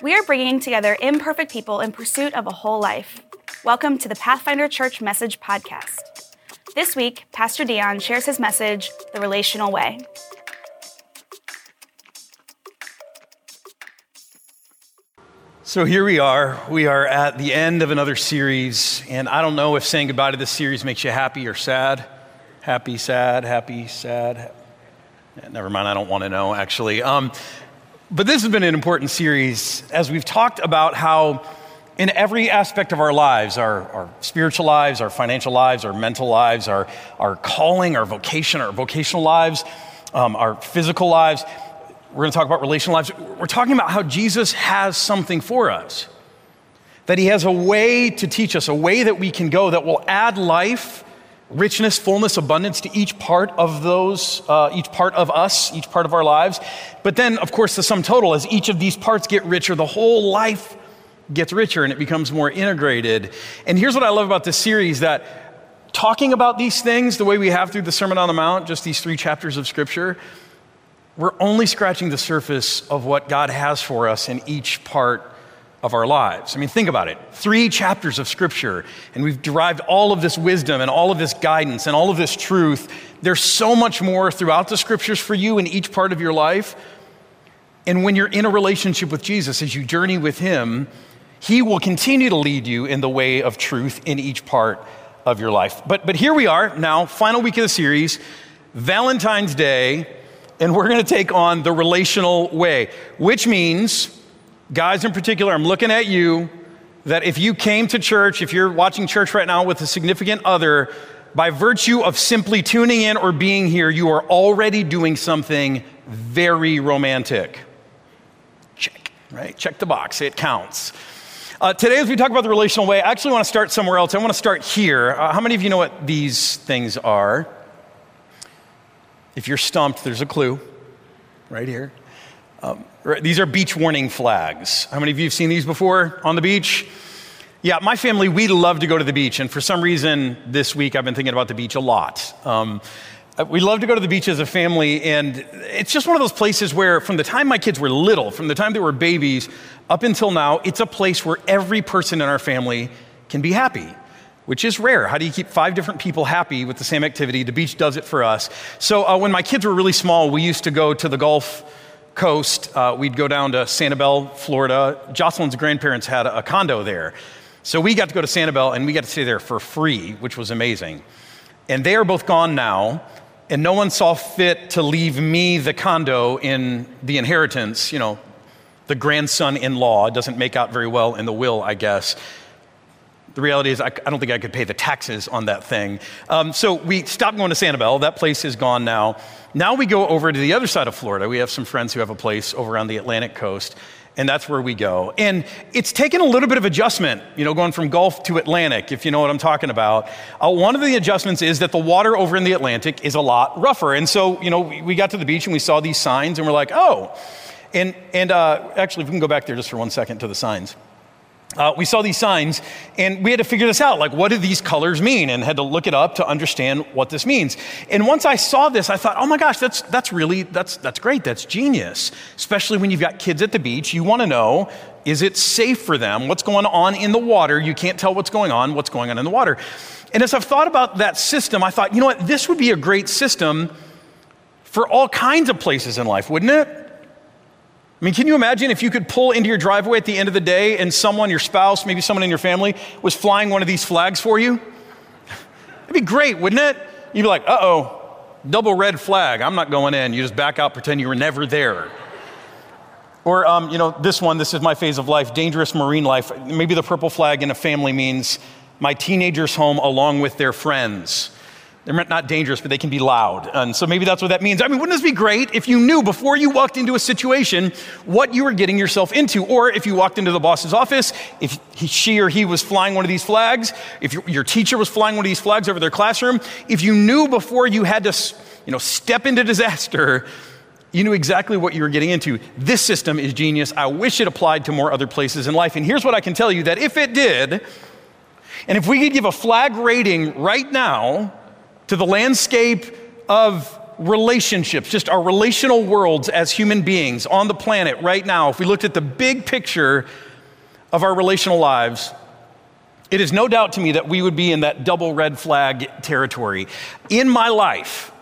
We are bringing together imperfect people in pursuit of a whole life. Welcome to the Pathfinder Church Message Podcast. This week, Pastor Dion shares his message, The Relational Way. So here we are. We are at the end of another series, and I don't know if saying goodbye to this series makes you happy or sad. Happy, sad, happy, sad. Never mind, I don't want to know, actually. Um, but this has been an important series as we've talked about how, in every aspect of our lives our, our spiritual lives, our financial lives, our mental lives, our, our calling, our vocation, our vocational lives, um, our physical lives we're going to talk about relational lives. We're talking about how Jesus has something for us. That he has a way to teach us, a way that we can go that will add life richness, fullness, abundance to each part of those, uh, each part of us, each part of our lives. But then, of course, the sum total, as each of these parts get richer, the whole life gets richer and it becomes more integrated. And here's what I love about this series that talking about these things the way we have through the Sermon on the Mount, just these three chapters of Scripture, we're only scratching the surface of what God has for us in each part of our lives. I mean, think about it. Three chapters of Scripture, and we've derived all of this wisdom and all of this guidance and all of this truth. There's so much more throughout the Scriptures for you in each part of your life. And when you're in a relationship with Jesus, as you journey with Him, He will continue to lead you in the way of truth in each part of your life. But, but here we are now, final week of the series, Valentine's Day, and we're going to take on the relational way, which means guys in particular, I'm looking at you, that if you came to church, if you're watching church right now with a significant other, by virtue of simply tuning in or being here, you are already doing something very romantic. Check, right? Check the box, it counts. Uh, today, as we talk about the relational way, I actually want to start somewhere else. I want to start here. Uh, how many of you know what these things are? If you're stumped, there's a clue right here. Um, these are beach warning flags. How many of you have seen these before on the beach? Yeah, my family, we love to go to the beach. And for some reason, this week, I've been thinking about the beach a lot. Um, uh, we love to go to the beach as a family. And it's just one of those places where, from the time my kids were little, from the time they were babies up until now, it's a place where every person in our family can be happy which is rare. How do you keep five different people happy with the same activity? The beach does it for us. So, uh, when my kids were really small, we used to go to the Gulf coast, uh, we'd go down to Sanibel, Florida. Jocelyn's grandparents had a, condo there. So we got to go to Sanibel and we got to stay there for free, which was amazing. And they are both gone now, and no one saw fit to leave me the condo in the inheritance. You know, the grandson in law doesn't make out very well in the will, I guess. The reality is, I, I don't think I could pay the taxes on that thing. Um, so we stopped going to Sanibel. That place is gone now. Now we go over to the other side of Florida. We have some friends who have a place over on the Atlantic coast, and that's where we go. And it's taken a little bit of adjustment, you know, going from Gulf to Atlantic, if you know what I'm talking about. Uh, one of the adjustments is that the water over in the Atlantic is a lot rougher. And so, you know, we, got to the beach and we saw these signs, and we're like, oh. And, and uh, actually, if we can go back there just for one second to the signs uh, we saw these signs and we had to figure this out like what do these colors mean? And had to look it up to understand what this means. And once i saw this i thought oh my gosh that's, that's really that's, that's great that's genius. Especially when you've got kids at the beach you want to know is it safe for them? What's going on in the water? You can't tell what's going on what's going on in the water. And as i've thought about that system i thought you know what? This would be a great system for all kinds of places in life wouldn't it I mean, can you imagine if you could pull into your driveway at the end of the day and someone, your spouse, maybe someone in your family, was flying one of these flags for you? It'd be great, wouldn't it? You'd be like, uh oh, double red flag. I'm not going in. You just back out, pretend you were never there. Or, um, you know, this one, this is my phase of life, dangerous marine life. Maybe the purple flag in a family means my teenagers home along with their friends. They're not dangerous, but they can be loud. And so maybe that's what that means. I mean, wouldn't this be great if you knew before you walked into a situation what you were getting yourself into? Or if you walked into the boss's office, if he, she or he was flying one of these flags, if your, your teacher was flying one of these flags over their classroom, if you knew before you had to you know, step into disaster, you knew exactly what you were getting into. This system is genius. I wish it applied to more other places in life. And here's what I can tell you that if it did, and if we could give a flag rating right now, to the landscape of relationships, just our relational worlds as human beings on the planet right now, if we looked at the big picture of our relational lives, it is no doubt to me that we would be in that double red flag territory. In my life,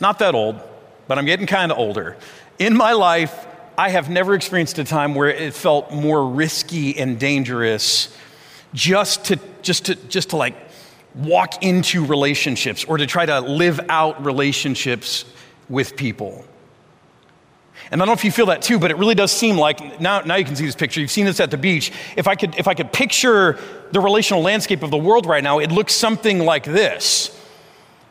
not that old, but I'm getting kind of older. In my life, I have never experienced a time where it felt more risky and dangerous just to just to just to like walk into relationships or to try to live out relationships with people. And I don't know if you feel that too, but it really does seem like now, now you can see this picture. You've seen this at the beach. If I could if I could picture the relational landscape of the world right now, it looks something like this.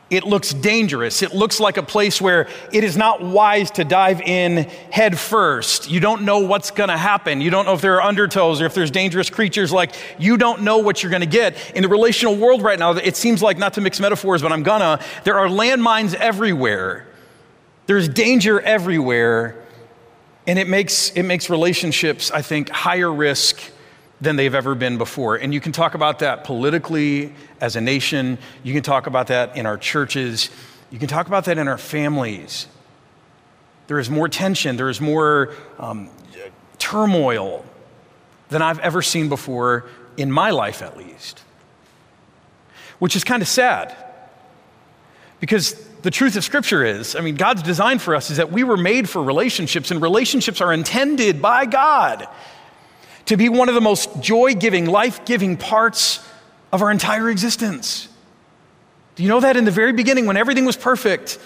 It looks dangerous. It looks like a place where it is not wise to dive in head first. You don't know what's going to happen. You don't know if there are undertows or if there's dangerous creatures. Like, you don't know what you're going to get. In the relational world right now, it seems like, not to mix metaphors, but I'm gonna, there are landmines everywhere. There's danger everywhere. And it makes, it makes relationships, I think, higher risk than they've ever been before. And you can talk about that politically as a nation, you can talk about that in our churches, you can talk about that in our families. There is more tension, there is more um, turmoil than I've ever seen before in my life, at least. Which is kind of sad. Because the truth of Scripture is, I mean, God's design for us is that we were made for relationships, and relationships are intended by God to be one of the most joy giving, life giving parts of our entire existence. Do you know that in the very beginning, when everything was perfect,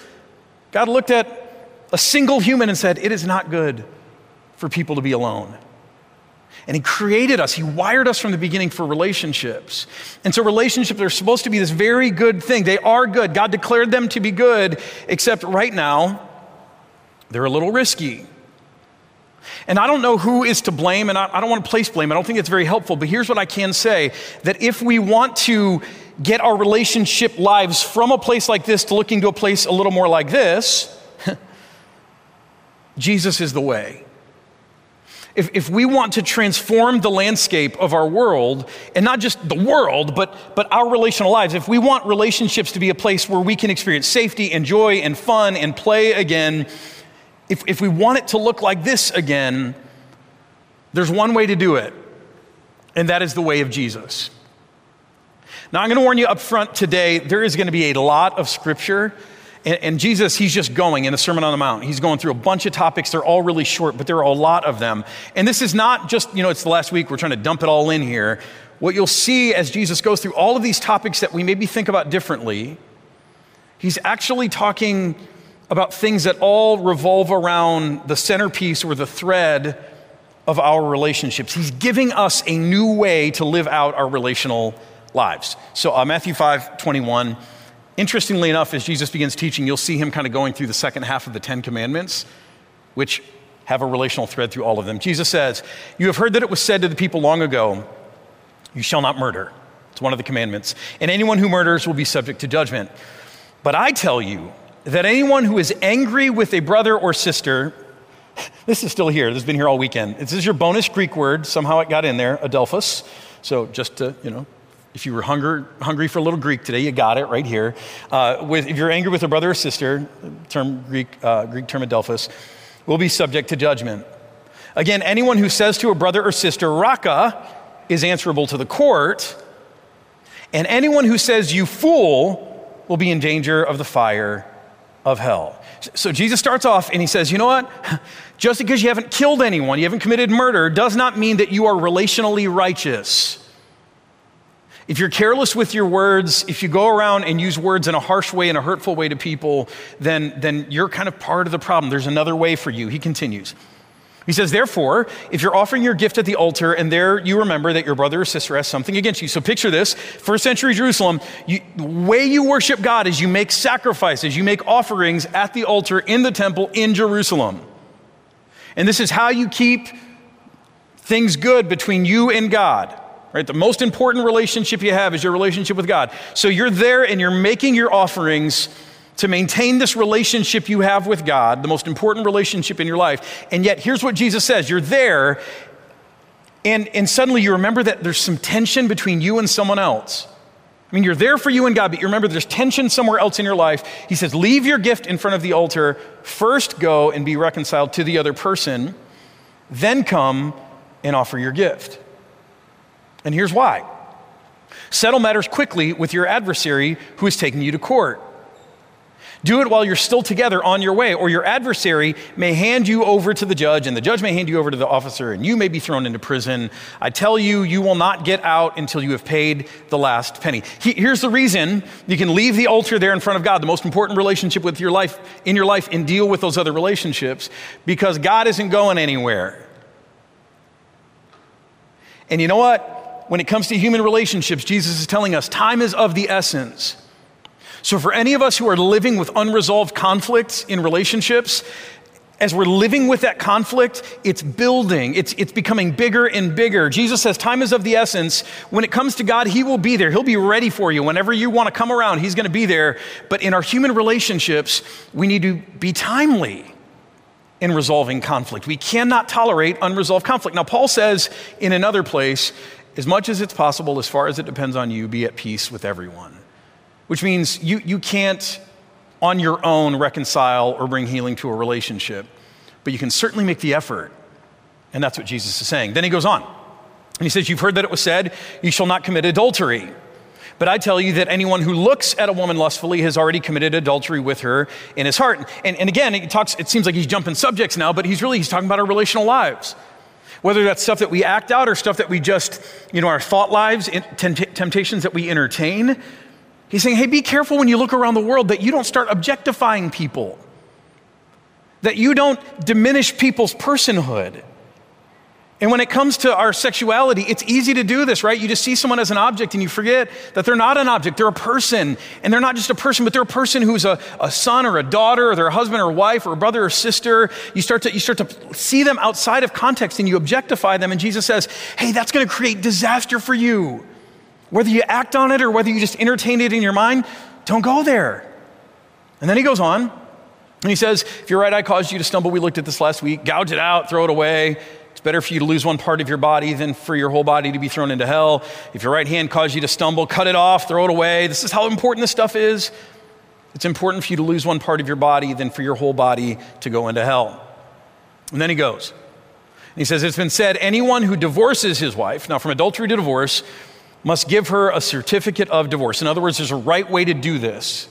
God looked at a single human and said, It is not good for people to be alone. And He created us, He wired us from the beginning for relationships. And so, relationships are supposed to be this very good thing. They are good. God declared them to be good, except right now, they're a little risky. And I don't know who is to blame, and I, I don't want to place blame. I don't think it's very helpful, but here's what I can say that if we want to get our relationship lives from a place like this to looking to a place a little more like this, Jesus is the way. If, if we want to transform the landscape of our world, and not just the world, but, but our relational lives, if we want relationships to be a place where we can experience safety and joy and fun and play again, if, if we want it to look like this again, there's one way to do it, and that is the way of Jesus. Now, I'm going to warn you up front today, there is going to be a lot of scripture. And, and, Jesus, he's just going in the Sermon on the Mount. He's going through a bunch of topics. They're all really short, but there are a lot of them. And this is not just, you know, it's the last week, we're trying to dump it all in here. What you'll see as Jesus goes through all of these topics that we maybe think about differently, he's actually talking about things that all revolve around the centerpiece or the thread of our relationships. He's giving us a new way to live out our relational lives. So, uh, Matthew 5 21. Interestingly enough, as Jesus begins teaching, you'll see him kind of going through the second half of the Ten Commandments, which have a relational thread through all of them. Jesus says, You have heard that it was said to the people long ago, You shall not murder. It's one of the commandments. And anyone who murders will be subject to judgment. But I tell you, that anyone who is angry with a brother or sister, this is still here, this has been here all weekend. This is your bonus Greek word. Somehow it got in there, adelphos. So just to, you know, if you were hunger, hungry for a little Greek today, you got it right here. Uh, with, if you're angry with a brother or sister, term Greek, uh, Greek term adelphos, will be subject to judgment. Again, anyone who says to a brother or sister, Raca, is answerable to the court. And anyone who says, You fool, will be in danger of the fire of hell. So Jesus starts off and he says, You know what? Just because you haven't killed anyone, you haven't committed murder, does not mean that you are relationally righteous. If you're careless with your words, if you go around and use words in a harsh way, in a hurtful way to people, then, then you're kind of part of the problem. There's another way for you. He continues. He says, therefore, if you're offering your gift at the altar and there you remember that your brother or sister has something against you. So picture this first century Jerusalem, you, the way you worship God is you make sacrifices, you make offerings at the altar in the temple in Jerusalem. And this is how you keep things good between you and God. Right? The most important relationship you have is your relationship with God. So you're there and you're making your offerings to maintain this relationship you have with God, the most important relationship in your life. And yet, here's what Jesus says you're there, and, and suddenly you remember that there's some tension between you and someone else. I mean, you're there for you and God, but you remember there's tension somewhere else in your life. He says, Leave your gift in front of the altar. First go and be reconciled to the other person. Then come and offer your gift. And here's why settle matters quickly with your adversary who is taking you to court. Do it while you're still together on your way, or your adversary may hand you over to the judge, and the judge may hand you over to the officer, and you may be thrown into prison. I tell you, you will not get out until you have paid the last penny. Here's the reason you can leave the altar there in front of God, the most important relationship with your life in your life, and deal with those other relationships, because God isn't going anywhere. And you know what? When it comes to human relationships, Jesus is telling us time is of the essence. So, for any of us who are living with unresolved conflicts in relationships, as we're living with that conflict, it's building, it's, it's becoming bigger and bigger. Jesus says, Time is of the essence. When it comes to God, He will be there. He'll be ready for you. Whenever you want to come around, He's going to be there. But in our human relationships, we need to be timely in resolving conflict. We cannot tolerate unresolved conflict. Now, Paul says in another place, as much as it's possible, as far as it depends on you, be at peace with everyone which means you, you can't on your own reconcile or bring healing to a relationship, but you can certainly make the effort. And that's what Jesus is saying. Then he goes on. And he says, You've heard that it was said, You shall not commit adultery. But I tell you that anyone who looks at a woman lustfully has already committed adultery with her in his heart. And, and again, it, talks, it seems like he's jumping subjects now, but he's really he's talking about our relational lives. Whether that's stuff that we act out or stuff that we just, you know, our thought lives, temptations that we entertain, He's saying, hey, be careful when you look around the world that you don't start objectifying people, that you don't diminish people's personhood. And when it comes to our sexuality, it's easy to do this, right? You just see someone as an object and you forget that they're not an object, they're a person. And they're not just a person, but they're a person who's a, a son or a daughter or their husband or wife or a brother or sister. You start, to, you start to see them outside of context and you objectify them. And Jesus says, hey, that's going to create disaster for you. Whether you act on it or whether you just entertain it in your mind, don't go there. And then he goes on and he says, If your right eye caused you to stumble, we looked at this last week, gouge it out, throw it away. It's better for you to lose one part of your body than for your whole body to be thrown into hell. If your right hand caused you to stumble, cut it off, throw it away. This is how important this stuff is. It's important for you to lose one part of your body than for your whole body to go into hell. And then he goes. And he says, It's been said, anyone who divorces his wife, now from adultery to divorce, must give her a certificate of divorce. In other words, there's a right way to do this.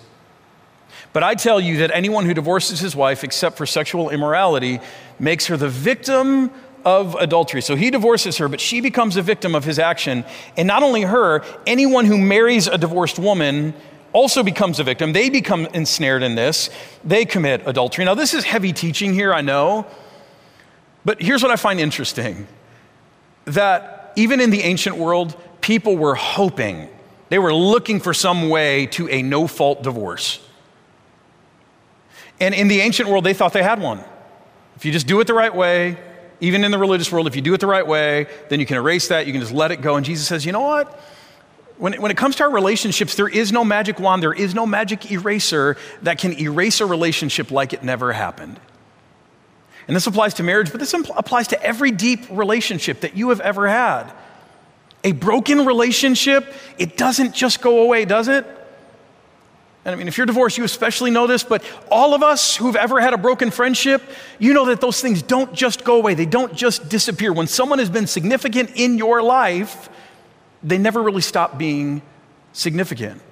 But I tell you that anyone who divorces his wife except for sexual immorality makes her the victim of adultery. So he divorces her, but she becomes a victim of his action. And not only her, anyone who marries a divorced woman also becomes a victim. They become ensnared in this, they commit adultery. Now, this is heavy teaching here, I know. But here's what I find interesting that even in the ancient world, people were hoping, they were looking for some way to a no fault divorce. And in the ancient world, they thought they had one. If you just do it the right way, even in the religious world, if you do it the right way, then you can erase that, you can just let it go. And Jesus says, you know what? When it, when it comes to our relationships, there is no magic wand, there is no magic eraser that can erase a relationship like it never happened. And this applies to marriage, but this applies to every deep relationship that you have ever had. A broken relationship, it doesn't just go away, does it? And I mean, if you're divorced, you especially know this, but all of us who've ever had a broken friendship, you know that those things don't just go away. They don't just disappear. When someone has been significant in your life, they never really stop being significant.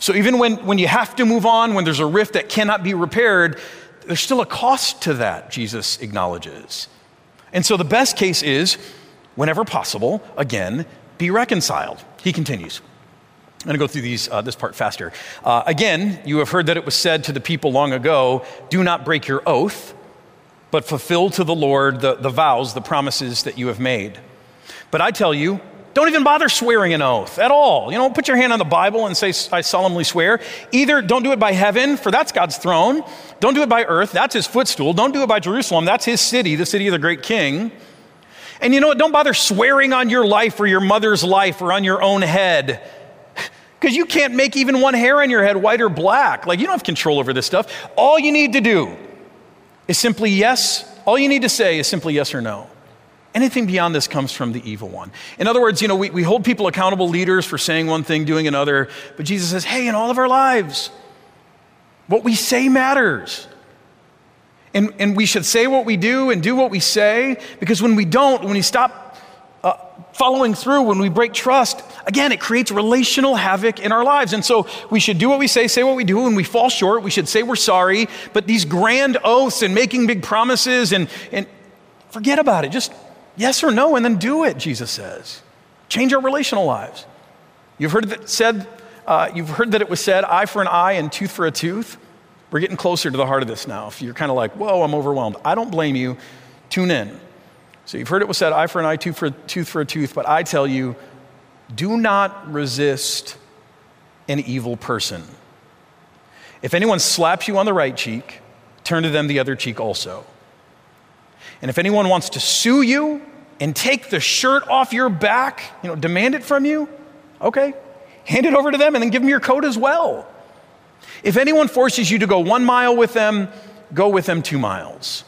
So even when, when you have to move on, when there's a rift that cannot be repaired, there's still a cost to that, Jesus acknowledges. And so the best case is whenever possible, again, be reconciled. He continues. I'm going to go through these, uh, this part faster. Uh, again, you have heard that it was said to the people long ago do not break your oath, but fulfill to the Lord the, the vows, the promises that you have made. But I tell you, don't even bother swearing an oath at all. You know, put your hand on the Bible and say, I solemnly swear. Either don't do it by heaven, for that's God's throne. Don't do it by earth, that's his footstool. Don't do it by Jerusalem, that's his city, the city of the great king. And you know what? Don't bother swearing on your life or your mother's life or on your own head. Because you can't make even one hair on your head white or black. Like, you don't have control over this stuff. All you need to do is simply yes. All you need to say is simply yes or no. Anything beyond this comes from the evil one. In other words, you know, we, we hold people accountable leaders for saying one thing, doing another, but Jesus says, hey, in all of our lives, what we say matters. And, and we should say what we do and do what we say, because when we don't, when we stop uh, following through, when we break trust, again, it creates relational havoc in our lives. And so we should do what we say, say what we do. When we fall short, we should say we're sorry. But these grand oaths and making big promises and, and forget about it. Just yes or no, and then do it, Jesus says. Change our relational lives. You've heard that said, uh, you've heard that it was said, eye for an eye and tooth for a tooth. We're getting closer to the heart of this now. If you're kind of like, whoa, I'm overwhelmed, I don't blame you. Tune in. So you've heard it was said, eye for an eye, tooth for a tooth for a tooth, but I tell you, do not resist an evil person. If anyone slaps you on the right cheek, turn to them the other cheek also. And if anyone wants to sue you and take the shirt off your back, you know, demand it from you, okay, hand it over to them and then give them your coat as well. If anyone forces you to go one mile with them, go with them two miles.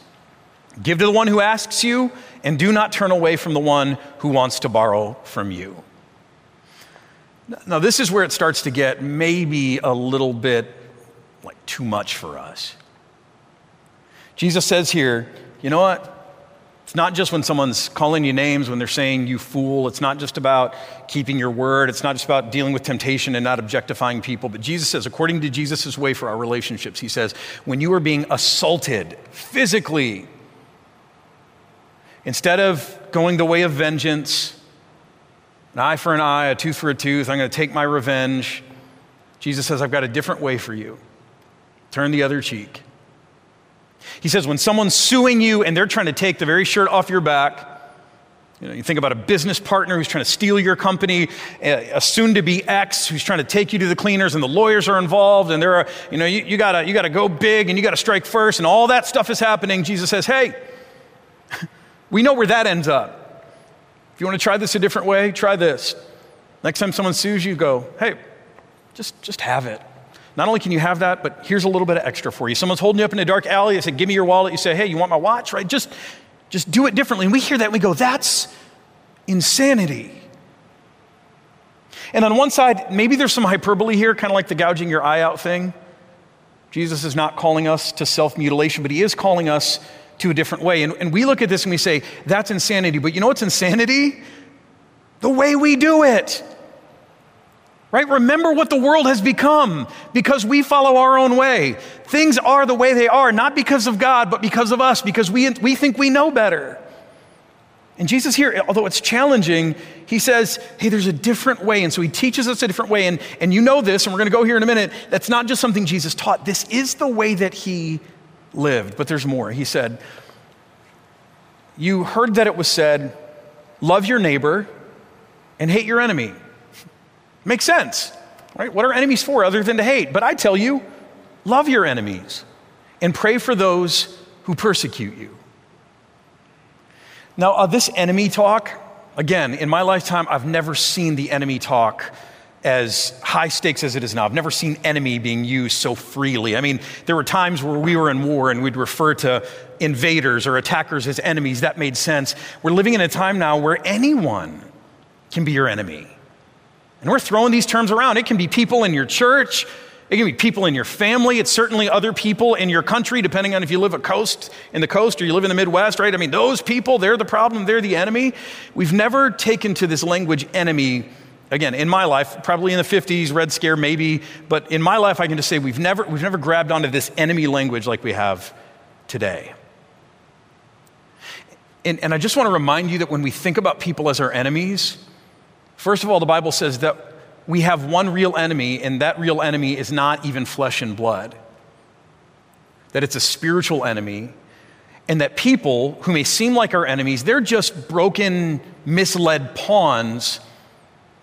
Give to the one who asks you, and do not turn away from the one who wants to borrow from you. Now, this is where it starts to get maybe a little bit like too much for us. Jesus says here, you know what? It's not just when someone's calling you names, when they're saying you fool. It's not just about keeping your word. It's not just about dealing with temptation and not objectifying people. But Jesus says, according to Jesus' way for our relationships, he says, when you are being assaulted physically, instead of going the way of vengeance, an eye for an eye, a tooth for a tooth, I'm going to take my revenge. Jesus says, I've got a different way for you. Turn the other cheek. He says, when someone's suing you and they're trying to take the very shirt off your back, you know, you think about a business partner who's trying to steal your company, a soon to be ex who's trying to take you to the cleaners, and the lawyers are involved, and there are, you know, you, you, gotta, you gotta go big and you gotta strike first, and all that stuff is happening. Jesus says, hey, we know where that ends up. If you wanna try this a different way, try this. Next time someone sues you, go, hey, just, just have it. Not only can you have that, but here's a little bit of extra for you. Someone's holding you up in a dark alley. They say, Give me your wallet. You say, Hey, you want my watch? Right? Just, just do it differently. And we hear that and we go, That's insanity. And on one side, maybe there's some hyperbole here, kind of like the gouging your eye out thing. Jesus is not calling us to self mutilation, but he is calling us to a different way. And, and we look at this and we say, That's insanity. But you know what's insanity? The way we do it. Right? Remember what the world has become because we follow our own way. Things are the way they are, not because of God, but because of us, because we, we think we know better. And Jesus here, although it's challenging, he says, hey, there's a different way. And so he teaches us a different way. And, and you know this, and we're going to go here in a minute. That's not just something Jesus taught, this is the way that he lived. But there's more. He said, You heard that it was said, love your neighbor and hate your enemy. Makes sense, right? What are enemies for other than to hate? But I tell you, love your enemies and pray for those who persecute you. Now, uh, this enemy talk, again, in my lifetime, I've never seen the enemy talk as high stakes as it is now. I've never seen enemy being used so freely. I mean, there were times where we were in war and we'd refer to invaders or attackers as enemies. That made sense. We're living in a time now where anyone can be your enemy. And we're throwing these terms around. It can be people in your church, it can be people in your family, it's certainly other people in your country, depending on if you live a coast in the coast or you live in the Midwest, right? I mean, those people, they're the problem, they're the enemy. We've never taken to this language enemy. Again, in my life, probably in the 50s, Red Scare, maybe, but in my life, I can just say we've never, we've never grabbed onto this enemy language like we have today. And, and I just want to remind you that when we think about people as our enemies, First of all, the Bible says that we have one real enemy, and that real enemy is not even flesh and blood. That it's a spiritual enemy, and that people who may seem like our enemies, they're just broken, misled pawns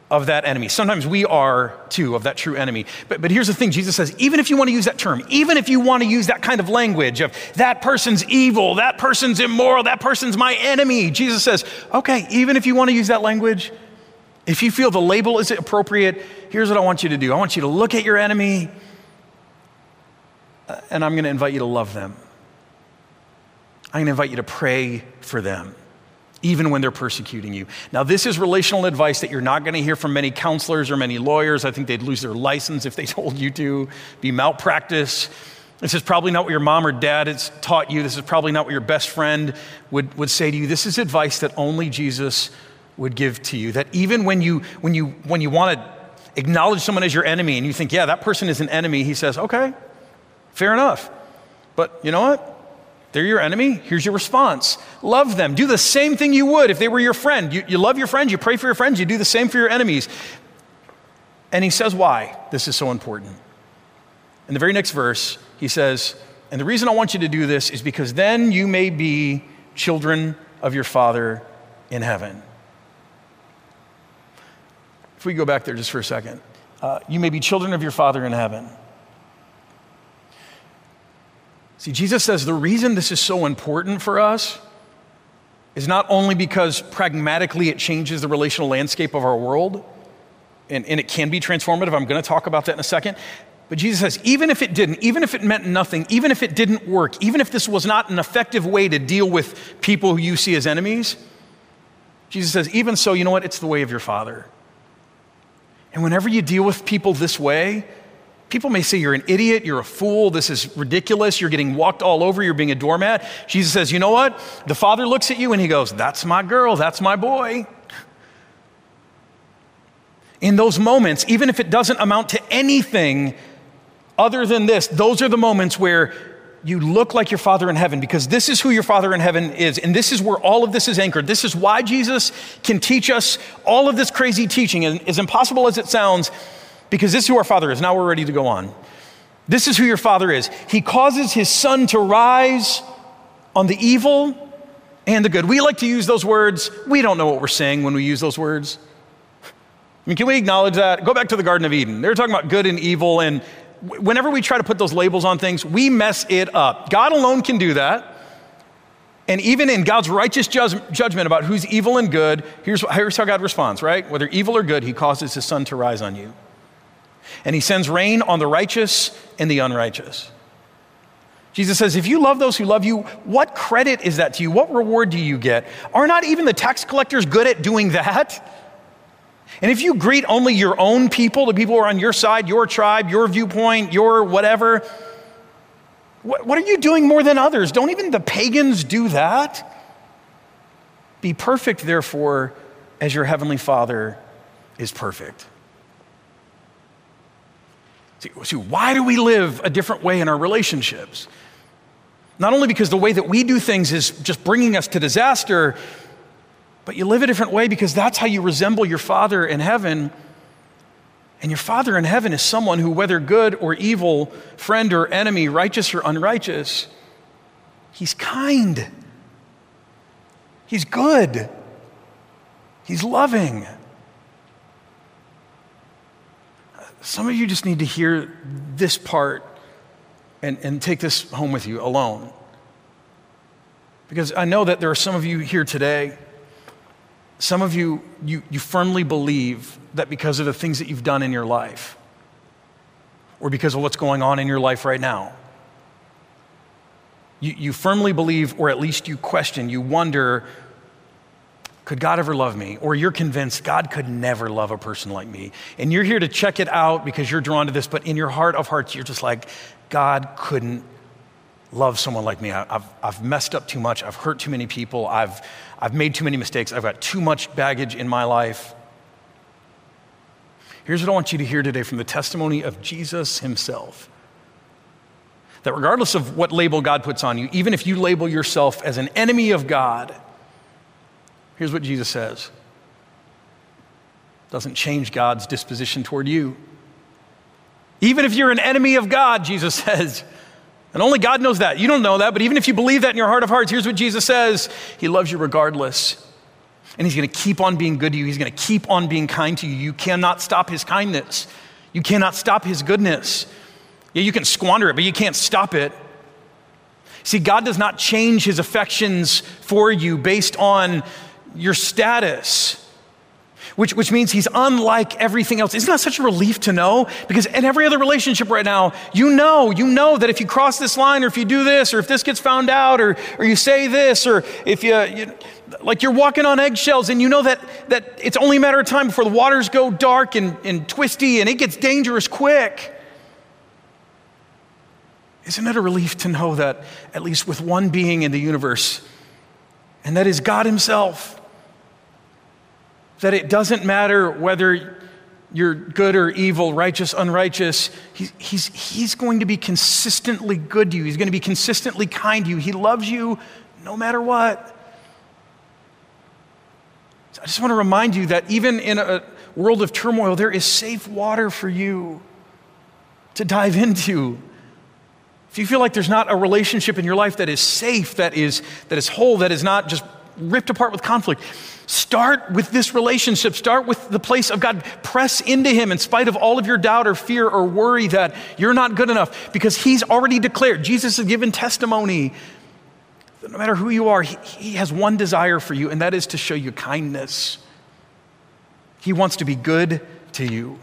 of that enemy. Sometimes we are too of that true enemy. But, but here's the thing Jesus says, even if you want to use that term, even if you want to use that kind of language of that person's evil, that person's immoral, that person's my enemy, Jesus says, okay, even if you want to use that language, if you feel the label is appropriate, here's what I want you to do I want you to look at your enemy, uh, and I'm going to invite you to love them. I'm going to invite you to pray for them. even when they're persecuting you. Now, this is relational advice that you're not going to hear from many counselors or many lawyers. I think they'd lose their license if they told you to, be malpractice. This is probably not what your mom or dad has taught you. This is probably not what your best friend would, would say to you. This is advice that only Jesus would give to you. That even when you, when you, when you want to acknowledge someone as your enemy and you think, yeah, that person is an enemy, he says, okay, fair enough. But you know what? They're your enemy. Here's your response love them. Do the same thing you would if they were your friend. You, you love your friends, you pray for your friends, you do the same for your enemies. And he says why this is so important. In the very next verse, he says, And the reason I want you to do this is because then you may be children of your Father in heaven. We go back there just for a second, uh, you may be children of your Father in heaven. See, Jesus says the reason this is so important for us is not only because pragmatically it changes the relational landscape of our world, and, and it can be transformative. I'm going to talk about that in a second. But Jesus says, even if it didn't, even if it meant nothing, even if it didn't work, even if this was not an effective way to deal with people who you see as enemies, Jesus says, even so, you know what? It's the way of your Father. And whenever you deal with people this way, People may say you're an idiot, you're a fool, this is ridiculous, you're getting walked all over, you're being a doormat. Jesus says, You know what? The father looks at you and he goes, That's my girl, that's my boy. In those moments, even if it doesn't amount to anything other than this, those are the moments where you look like your Father in heaven because this is who your Father in heaven is. And this is where all of this is anchored. This is why Jesus can teach us all of this crazy teaching. And as impossible as it sounds, because this is who our Father is. Now we're ready to go on. This is who your Father is. He causes His sun to rise on the evil and the good. We like to use those words. We don't know what we're saying when we use those words. I mean, can we acknowledge that? Go back to the Garden of Eden. They're talking about good and evil, and whenever we try to put those labels on things, we mess it up. God alone can do that. And even in God's righteous judgment about who's evil and good, here's, here's how God responds, right? Whether evil or good, He causes His sun to rise on you and he sends rain on the righteous and the unrighteous. Jesus says, if you love those who love you, what credit is that to you? What reward do you get? Are not even the tax collectors good at doing that? And if you greet only your own people, the people who are on your side, your tribe, your viewpoint, your whatever, what, what are you doing more than others? Don't even the pagans do that? Be perfect, therefore, as your heavenly Father is perfect. See, see, why do we live a different way in our relationships? Not only because the way that we do things is just bringing us to disaster, but you live a different way because that's how you resemble your Father in heaven. And your Father in heaven is someone who, whether good or evil, friend or enemy, righteous or unrighteous, He's kind. He's good. He's loving. Some of you just need to hear this part and, and take this home with you alone. Because I know that there are some of you here today, some of you, you, you firmly believe that because of the things that you've done in your life, or because of what's going on in your life right now, you, you firmly believe, or at least you question, you wonder could God ever love me? Or you're convinced God could never love a person like me. And you're here to check it out because you're drawn to this, but in your heart of hearts, you're just like, God couldn't love someone like me. I've, I've messed up too much. I've hurt too many people. I've, I've made too many mistakes. I've got too much baggage in my life. Here's what I want you to hear today from the testimony of Jesus himself that regardless of what label God puts on you, even if you label yourself as an enemy of God, Here's what Jesus says doesn't change God's disposition toward you. Even if you're an enemy of God, Jesus says, and only God knows that. You don't know that, but even if you believe that in your heart of hearts, here's what Jesus says He loves you regardless. And He's going to keep on being good to you. He's going to keep on being kind to you. You cannot stop His kindness, you cannot stop His goodness. Yeah, you can squander it, but you can't stop it. See, God does not change His affections for you based on your status. Which, which means he's unlike everything else. Isn't that such a relief to know? Because in every other relationship right now, you know, you know that if you cross this line or if you do this or if this gets found out or, or you say this or if you, you like you're walking on eggshells and you know that, that it's only a matter of time before the waters go dark and, and twisty and it gets dangerous quick. Isn't it a relief to know that at least with one being in the universe, and that is God Himself, that it doesn't matter whether you're good or evil, righteous, unrighteous. He, he's, he's going to be consistently good to you. He's going to be consistently kind to you. He loves you no matter what. So I just want to remind you that even in a world of turmoil, there is safe water for you to dive into. If you feel like there's not a relationship in your life that is safe, that is, that is whole, that is not just ripped apart with conflict, Start with this relationship. Start with the place of God. Press into Him in spite of all of your doubt or fear or worry that you're not good enough because He's already declared. Jesus has given testimony that no matter who you are, he, he has one desire for you, and that is to show you kindness. He wants to be good to you.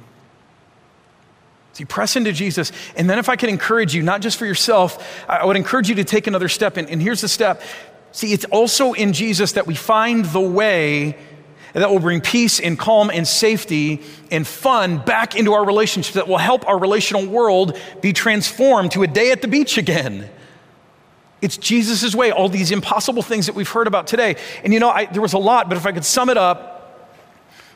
See, press into Jesus. And then, if I could encourage you, not just for yourself, I would encourage you to take another step. And, and here's the step See, it's also in Jesus that we find the way that will bring peace and calm and safety and fun back into our relationships, that will help our relational world be transformed to a day at the beach again. It's Jesus' way, all these impossible things that we've heard about today. And you know, I, there was a lot, but if I could sum it up,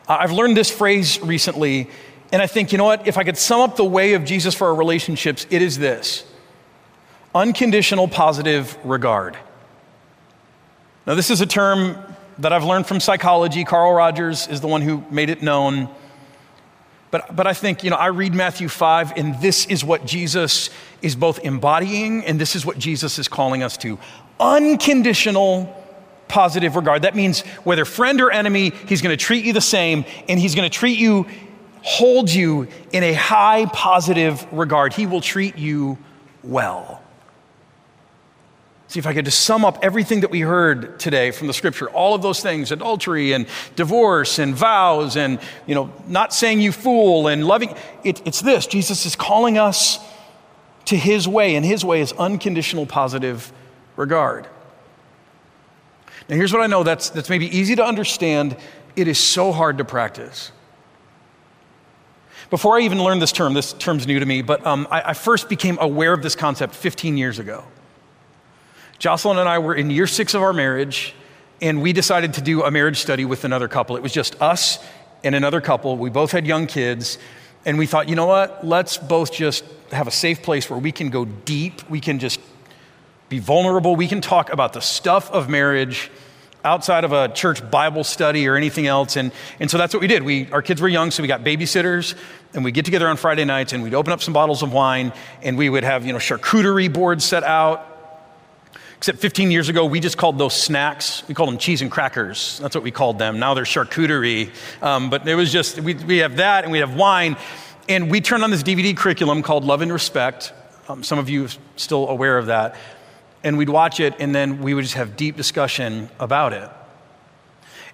I've learned this phrase recently, and I think, you know what, if I could sum up the way of Jesus for our relationships, it is this unconditional positive regard. Now, this is a term that I've learned from psychology. Carl Rogers is the one who made it known. But, but I think, you know, I read Matthew 5, and this is what Jesus is both embodying, and this is what Jesus is calling us to unconditional positive regard. That means whether friend or enemy, he's going to treat you the same, and he's going to treat you, hold you in a high positive regard. He will treat you well. See if I could just sum up everything that we heard today from the scripture, all of those things, adultery and divorce and vows and, you know, not saying you fool and loving. It, it's this Jesus is calling us to his way, and his way is unconditional positive regard. Now, here's what I know that's, that's maybe easy to understand, it is so hard to practice. Before I even learned this term, this term's new to me, but um, I, I first became aware of this concept 15 years ago. Jocelyn and I were in year six of our marriage, and we decided to do a marriage study with another couple. It was just us and another couple. We both had young kids, and we thought, you know what? Let's both just have a safe place where we can go deep. We can just be vulnerable. We can talk about the stuff of marriage outside of a church Bible study or anything else. And, and so that's what we did. We, our kids were young, so we got babysitters, and we'd get together on Friday nights, and we'd open up some bottles of wine, and we would have, you know, charcuterie boards set out Except 15 years ago, we just called those snacks, we called them cheese and crackers. That's what we called them. Now they're charcuterie. Um, but it was just, we, we have that and we have wine. And we turned on this DVD curriculum called Love and Respect. Um, some of you are still aware of that. And we'd watch it and then we would just have deep discussion about it.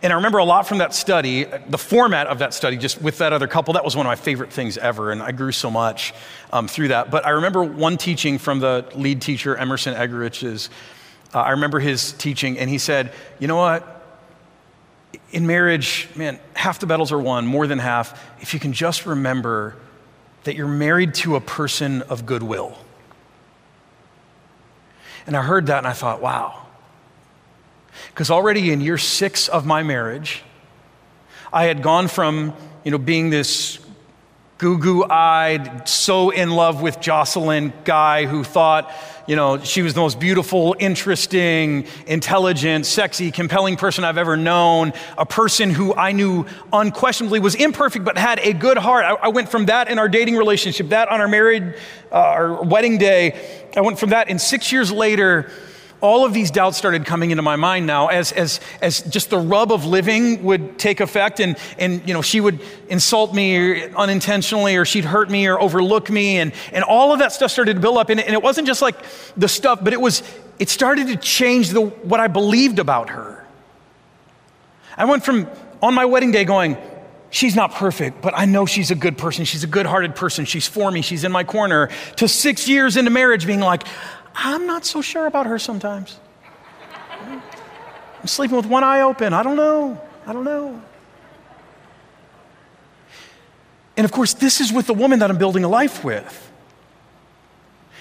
And I remember a lot from that study, the format of that study, just with that other couple, that was one of my favorite things ever. And I grew so much um, through that. But I remember one teaching from the lead teacher, Emerson Eggerichs uh, I remember his teaching, and he said, You know what? In marriage, man, half the battles are won, more than half, if you can just remember that you're married to a person of goodwill. And I heard that and I thought, wow. Because already in year six of my marriage, I had gone from, you know, being this goo goo eyed, so in love with Jocelyn guy who thought, you know, she was the most beautiful, interesting, intelligent, sexy, compelling person I've ever known, a person who I knew unquestionably was imperfect but had a good heart. I, I went from that in our dating relationship, that on our married, uh, our wedding day. I went from that, and six years later, all of these doubts started coming into my mind now as, as, as just the rub of living would take effect and, and you know, she would insult me unintentionally or she'd hurt me or overlook me and, and all of that stuff started to build up and, and it wasn't just like the stuff but it was it started to change the, what i believed about her i went from on my wedding day going she's not perfect, but I know she's a good person. She's a good hearted person. She's for me. She's in my corner. To six years into marriage, being like, I'm not so sure about her sometimes. I'm sleeping with one eye open. I don't know. I don't know. And of course, this is with the woman that I'm building a life with.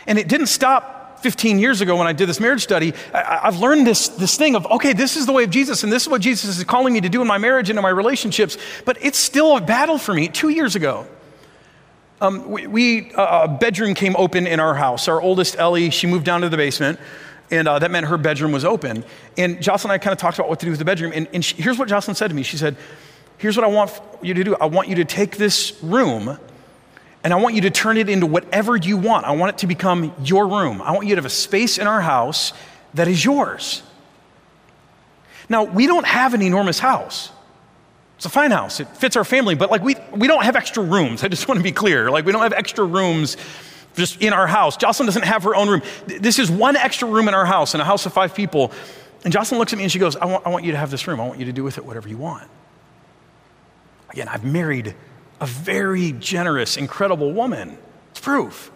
And it didn't stop 15 years ago when I did this marriage study, I, have learned this, this thing of, okay, this is the way of Jesus, and this is what Jesus is calling me to do in my marriage and in my relationships, but it's still a battle for me. Two years ago, um, we, we uh, a bedroom came open in our house. Our oldest, Ellie, she moved down to the basement, and uh, that meant her bedroom was open. And Jocelyn and I kind of talked about what to do with the bedroom, and, and she, here's what Jocelyn said to me. She said, here's what I want you to do. I want you to take this room and I want you to turn it into whatever you want. I want it to become your room. I want you to have a space in our house that is yours. Now, we don't have an enormous house. It's a fine house. It fits our family, but like we, we don't have extra rooms. I just want to be clear. Like we don't have extra rooms just in our house. Jocelyn doesn't have her own room. This is one extra room in our house, in a house of five people. And Jocelyn looks at me and she goes, I want, I want you to have this room. I want you to do with it whatever you want. Again, I've married a very generous, incredible woman. It's proof.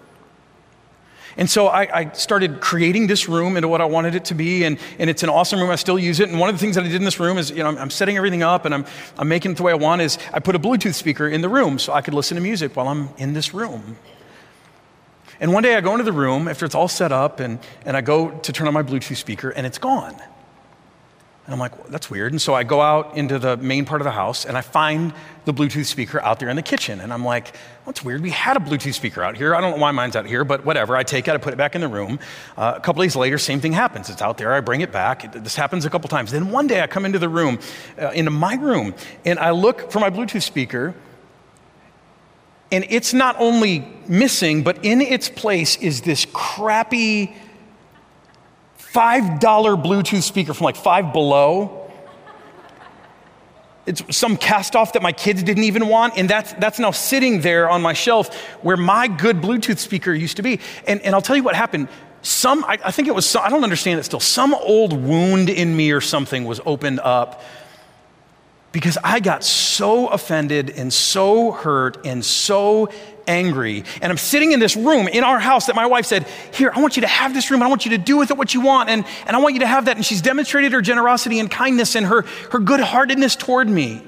And so I, I, started creating this room into what I wanted it to be, and, and it's an awesome room. I still use it. And one of the things that I did in this room is, you know, I'm, I'm setting everything up and I'm, I'm making it the way I want. Is I put a Bluetooth speaker in the room so I could listen to music while I'm in this room. And one day I go into the room after it's all set up, and, and I go to turn on my Bluetooth speaker, and it's gone. And I'm like, well, that's weird. And so I go out into the main part of the house and I find the Bluetooth speaker out there in the kitchen. And I'm like, that's weird. We had a Bluetooth speaker out here. I don't know why mine's out here, but whatever. I take it, I put it back in the room. Uh, a couple days later, same thing happens. It's out there. I bring it back. This happens a couple times. Then one day I come into the room, uh, into my room, and I look for my Bluetooth speaker. And it's not only missing, but in its place is this crappy $5 Bluetooth speaker from like Five Below. It's some cast off that my kids didn't even want, and that's, that's now sitting there on my shelf where my good Bluetooth speaker used to be. And, and I'll tell you what happened. Some, I, I think it was, some, I don't understand it still, some old wound in me or something was opened up because I got so offended and so hurt and so angry. And I'm sitting in this room in our house that my wife said, Here, I want you to have this room. I want you to do with it what you want. And, and I want you to have that. And she's demonstrated her generosity and kindness and her, her good heartedness toward me.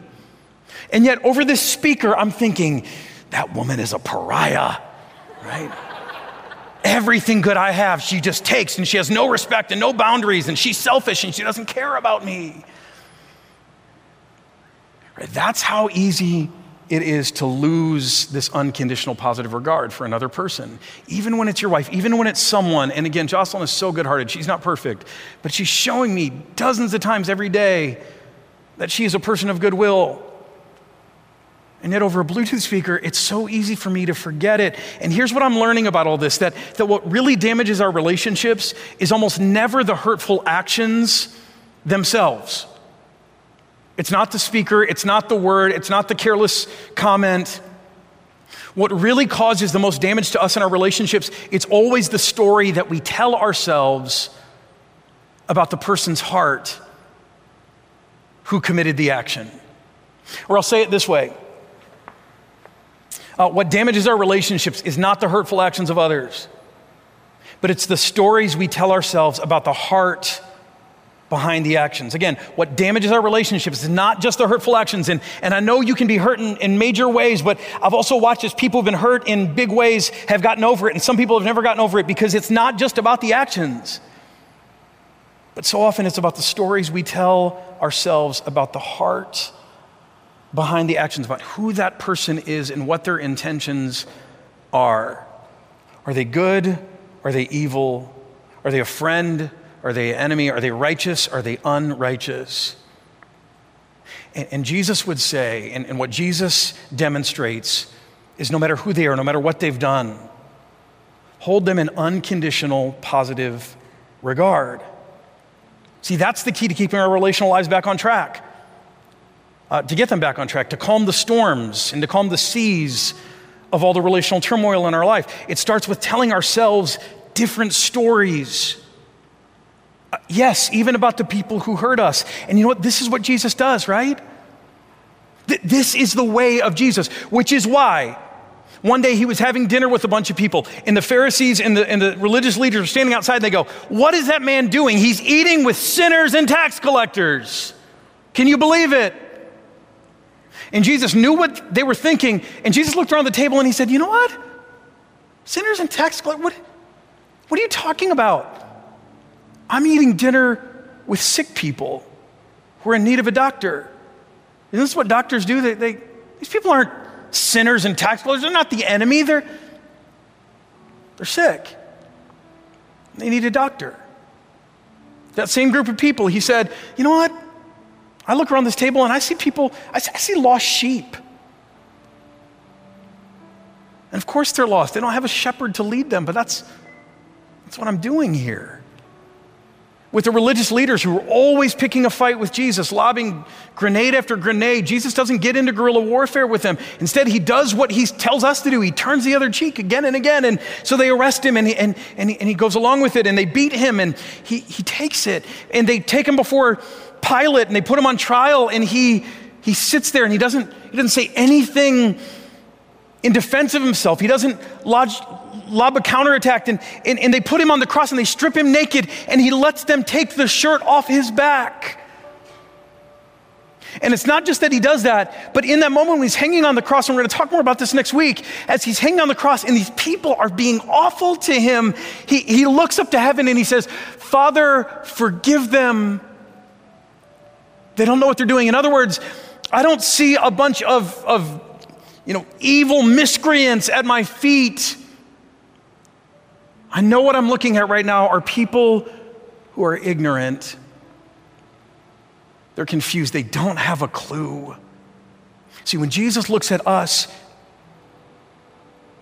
And yet, over this speaker, I'm thinking, That woman is a pariah, right? Everything good I have, she just takes, and she has no respect and no boundaries, and she's selfish and she doesn't care about me. Right? That's how easy it is to lose this unconditional positive regard for another person. Even when it's your wife, even when it's someone, and again, Jocelyn is so good hearted, she's not perfect, but she's showing me dozens of times every day that she is a person of goodwill. And yet, over a Bluetooth speaker, it's so easy for me to forget it. And here's what I'm learning about all this that, that what really damages our relationships is almost never the hurtful actions themselves. It's not the speaker, it's not the word, it's not the careless comment. What really causes the most damage to us in our relationships, it's always the story that we tell ourselves about the person's heart who committed the action. Or I'll say it this way uh, what damages our relationships is not the hurtful actions of others, but it's the stories we tell ourselves about the heart behind the actions. Again, what damages our relationships is not just the hurtful actions. And, and I know you can be hurt in, in major ways, but I've also watched as people have been hurt in big ways have gotten over it. And some people have never gotten over it because it's not just about the actions. But so often it's about the stories we tell ourselves about the heart behind the actions, about who that person is and what their intentions are. Are they good? Are they evil? Are they a friend? Are they enemy? Are they righteous? Are they unrighteous? And, and Jesus would say, and, and what Jesus demonstrates is no matter who they are, no matter what they've done, hold them in unconditional positive regard. See, that's the key to keeping our relational lives back on track. Uh, to get them back on track, to calm the storms and to calm the seas of all the relational turmoil in our life. It starts with telling ourselves different stories Uh, yes, even about the people who hurt us. And you know what? This is what Jesus does, right? Th- this is the way of Jesus, which is why one day he was having dinner with a bunch of people, and the Pharisees and the, and the religious leaders are standing outside, and they go, What is that man doing? He's eating with sinners and tax collectors. Can you believe it? And Jesus knew what they were thinking, and Jesus looked around the table and he said, You know what? Sinners and tax collectors, what, what are you talking about? I'm eating dinner with sick people who are in need of a doctor. Isn't this what doctors do? They, they, these people aren't sinners and tax collectors. They're not the enemy. They're, they're sick. They need a doctor. That same group of people, he said, You know what? I look around this table and I see people, I see, I see lost sheep. And of course they're lost. They don't have a shepherd to lead them, but that's, that's what I'm doing here with the religious leaders who were always picking a fight with Jesus, lobbing grenade after grenade. Jesus doesn't get into guerrilla warfare with them. Instead, he does what he tells us to do. He turns the other cheek again and again. And so they arrest him and he, and, and he, and he goes along with it and they beat him and he, he takes it. And they take him before Pilate and they put him on trial and he, he sits there and he doesn't, he doesn't say anything in defense of himself. He doesn't lodge, lob a counterattack, and, and, and they put him on the cross and they strip him naked, and he lets them take the shirt off his back. And it's not just that he does that, but in that moment when he's hanging on the cross, and we're going to talk more about this next week, as he's hanging on the cross and these people are being awful to him, he, he looks up to heaven and he says, Father, forgive them. They don't know what they're doing. In other words, I don't see a bunch of, of you know, evil miscreants at my feet. I know what I'm looking at right now are people who are ignorant. They're confused. They don't have a clue. See, when Jesus looks at us,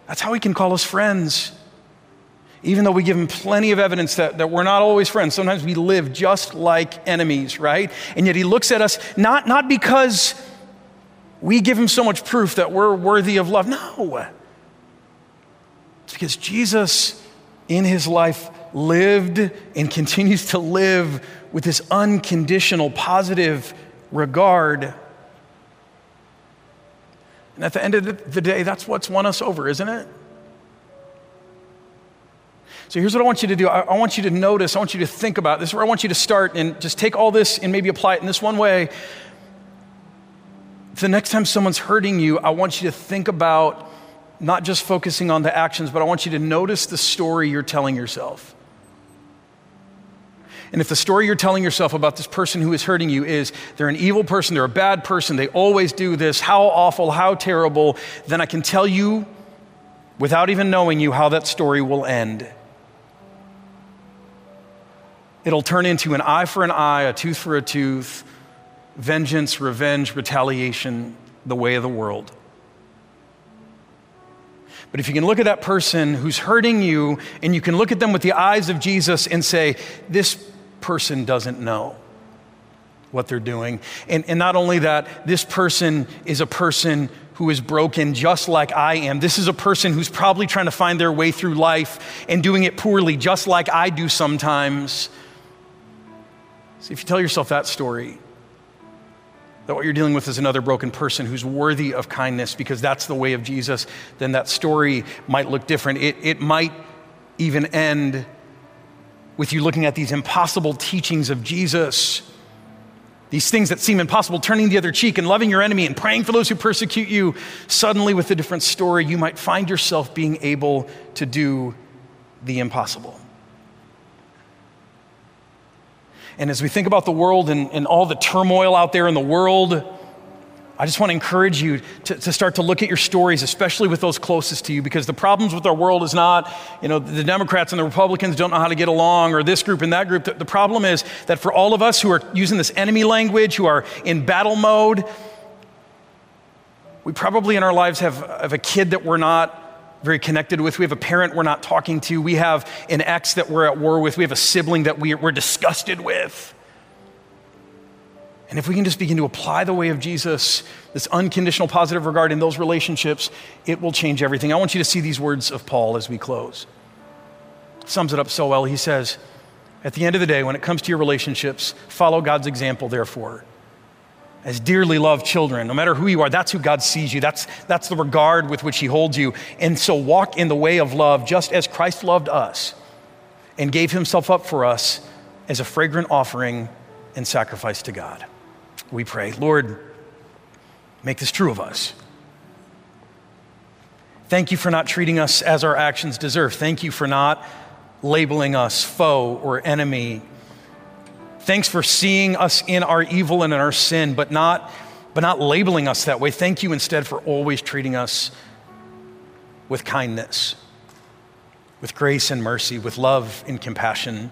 that's how he can call us friends. Even though we give him plenty of evidence that, that we're not always friends, sometimes we live just like enemies, right? And yet he looks at us not, not because we give him so much proof that we're worthy of love. No. It's because Jesus in his life lived and continues to live with this unconditional, positive regard. And at the end of the day, that's what's won us over, isn't it? So here's what I want you to do. I, want you to notice, I want you to think about this is where I want you to start and just take all this and maybe apply it in this one way. The next time someone's hurting you, I want you to think about not just focusing on the actions, but I want you to notice the story you're telling yourself. And if the story you're telling yourself about this person who is hurting you is they're an evil person, they're a bad person, they always do this, how awful, how terrible, then I can tell you without even knowing you how that story will end. It'll turn into an eye for an eye, a tooth for a tooth, vengeance, revenge, retaliation, the way of the world. But if you can look at that person who's hurting you and you can look at them with the eyes of Jesus and say, this person doesn't know what they're doing. And, and not only that, this person is a person who is broken just like I am. This is a person who's probably trying to find their way through life and doing it poorly, just like I do sometimes. See, if you tell yourself that story, that what you're dealing with is another broken person who's worthy of kindness because that's the way of Jesus, then that story might look different. It, it might even end with you looking at these impossible teachings of Jesus, these things that seem impossible, turning the other cheek and loving your enemy and praying for those who persecute you. Suddenly, with a different story, you might find yourself being able to do the impossible. And as we think about the world and, and all the turmoil out there in the world, I just want to encourage you to, to, start to look at your stories, especially with those closest to you, because the problems with our world is not, you know, the Democrats and the Republicans don't know how to get along, or this group and that group. The, the problem is that for all of us who are using this enemy language, who are in battle mode, we probably in our lives have, have a kid that we're not very connected with. We have a parent we're not talking to. We have an ex that we're at war with. We have a sibling that we, we're disgusted with. And if we can just begin to apply the way of Jesus, this unconditional positive regard in those relationships, it will change everything. I want you to see these words of Paul as we close. Sums it up so well. He says, At the end of the day, when it comes to your relationships, follow God's example, therefore as dearly loved children. No matter who you are, that's who God sees you. That's, that's the regard with which He holds you. And so walk in the way of love just as Christ loved us and gave Himself up for us as a fragrant offering and sacrifice to God. We pray, Lord, make this true of us. Thank you for not treating us as our actions deserve. Thank you for not labeling us foe or enemy Thanks for seeing us in our evil and in our sin, but not, but not labeling us that way. Thank you instead for always treating us with kindness, with grace and mercy, with love and compassion.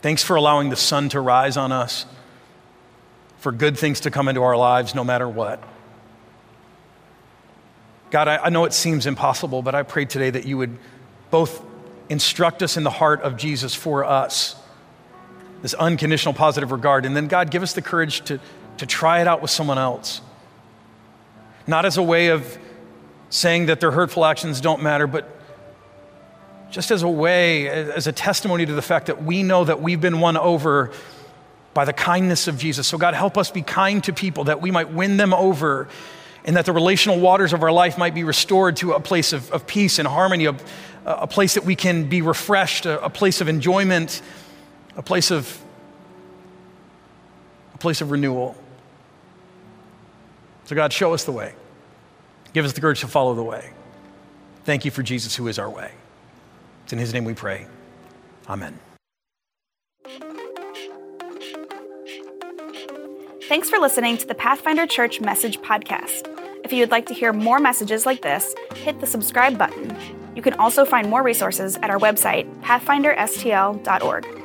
Thanks for allowing the sun to rise on us, for good things to come into our lives no matter what. God, I, I know it seems impossible, but I pray today that you would both instruct us in the heart of Jesus for us this unconditional positive regard. And then, God, give us the courage to, to try it out with someone else. Not as a way of saying that their hurtful actions don't matter, but just as a way, as a testimony to the fact that we know that we've been won over by the kindness of Jesus. So, God, help us be kind to people that we might win them over and that the relational waters of our life might be restored to a place of, of peace and harmony, a, a place that we can be refreshed, a, a place of enjoyment a place of a place of renewal. So God, show us the way. Give us the courage to follow the way. Thank you for Jesus who is our way. It's in his name we pray. Amen. Thanks for listening to the Pathfinder Church Message Podcast. If you would like to hear more messages like this, hit the subscribe button. You can also find more resources at our website, pathfinderstl.org.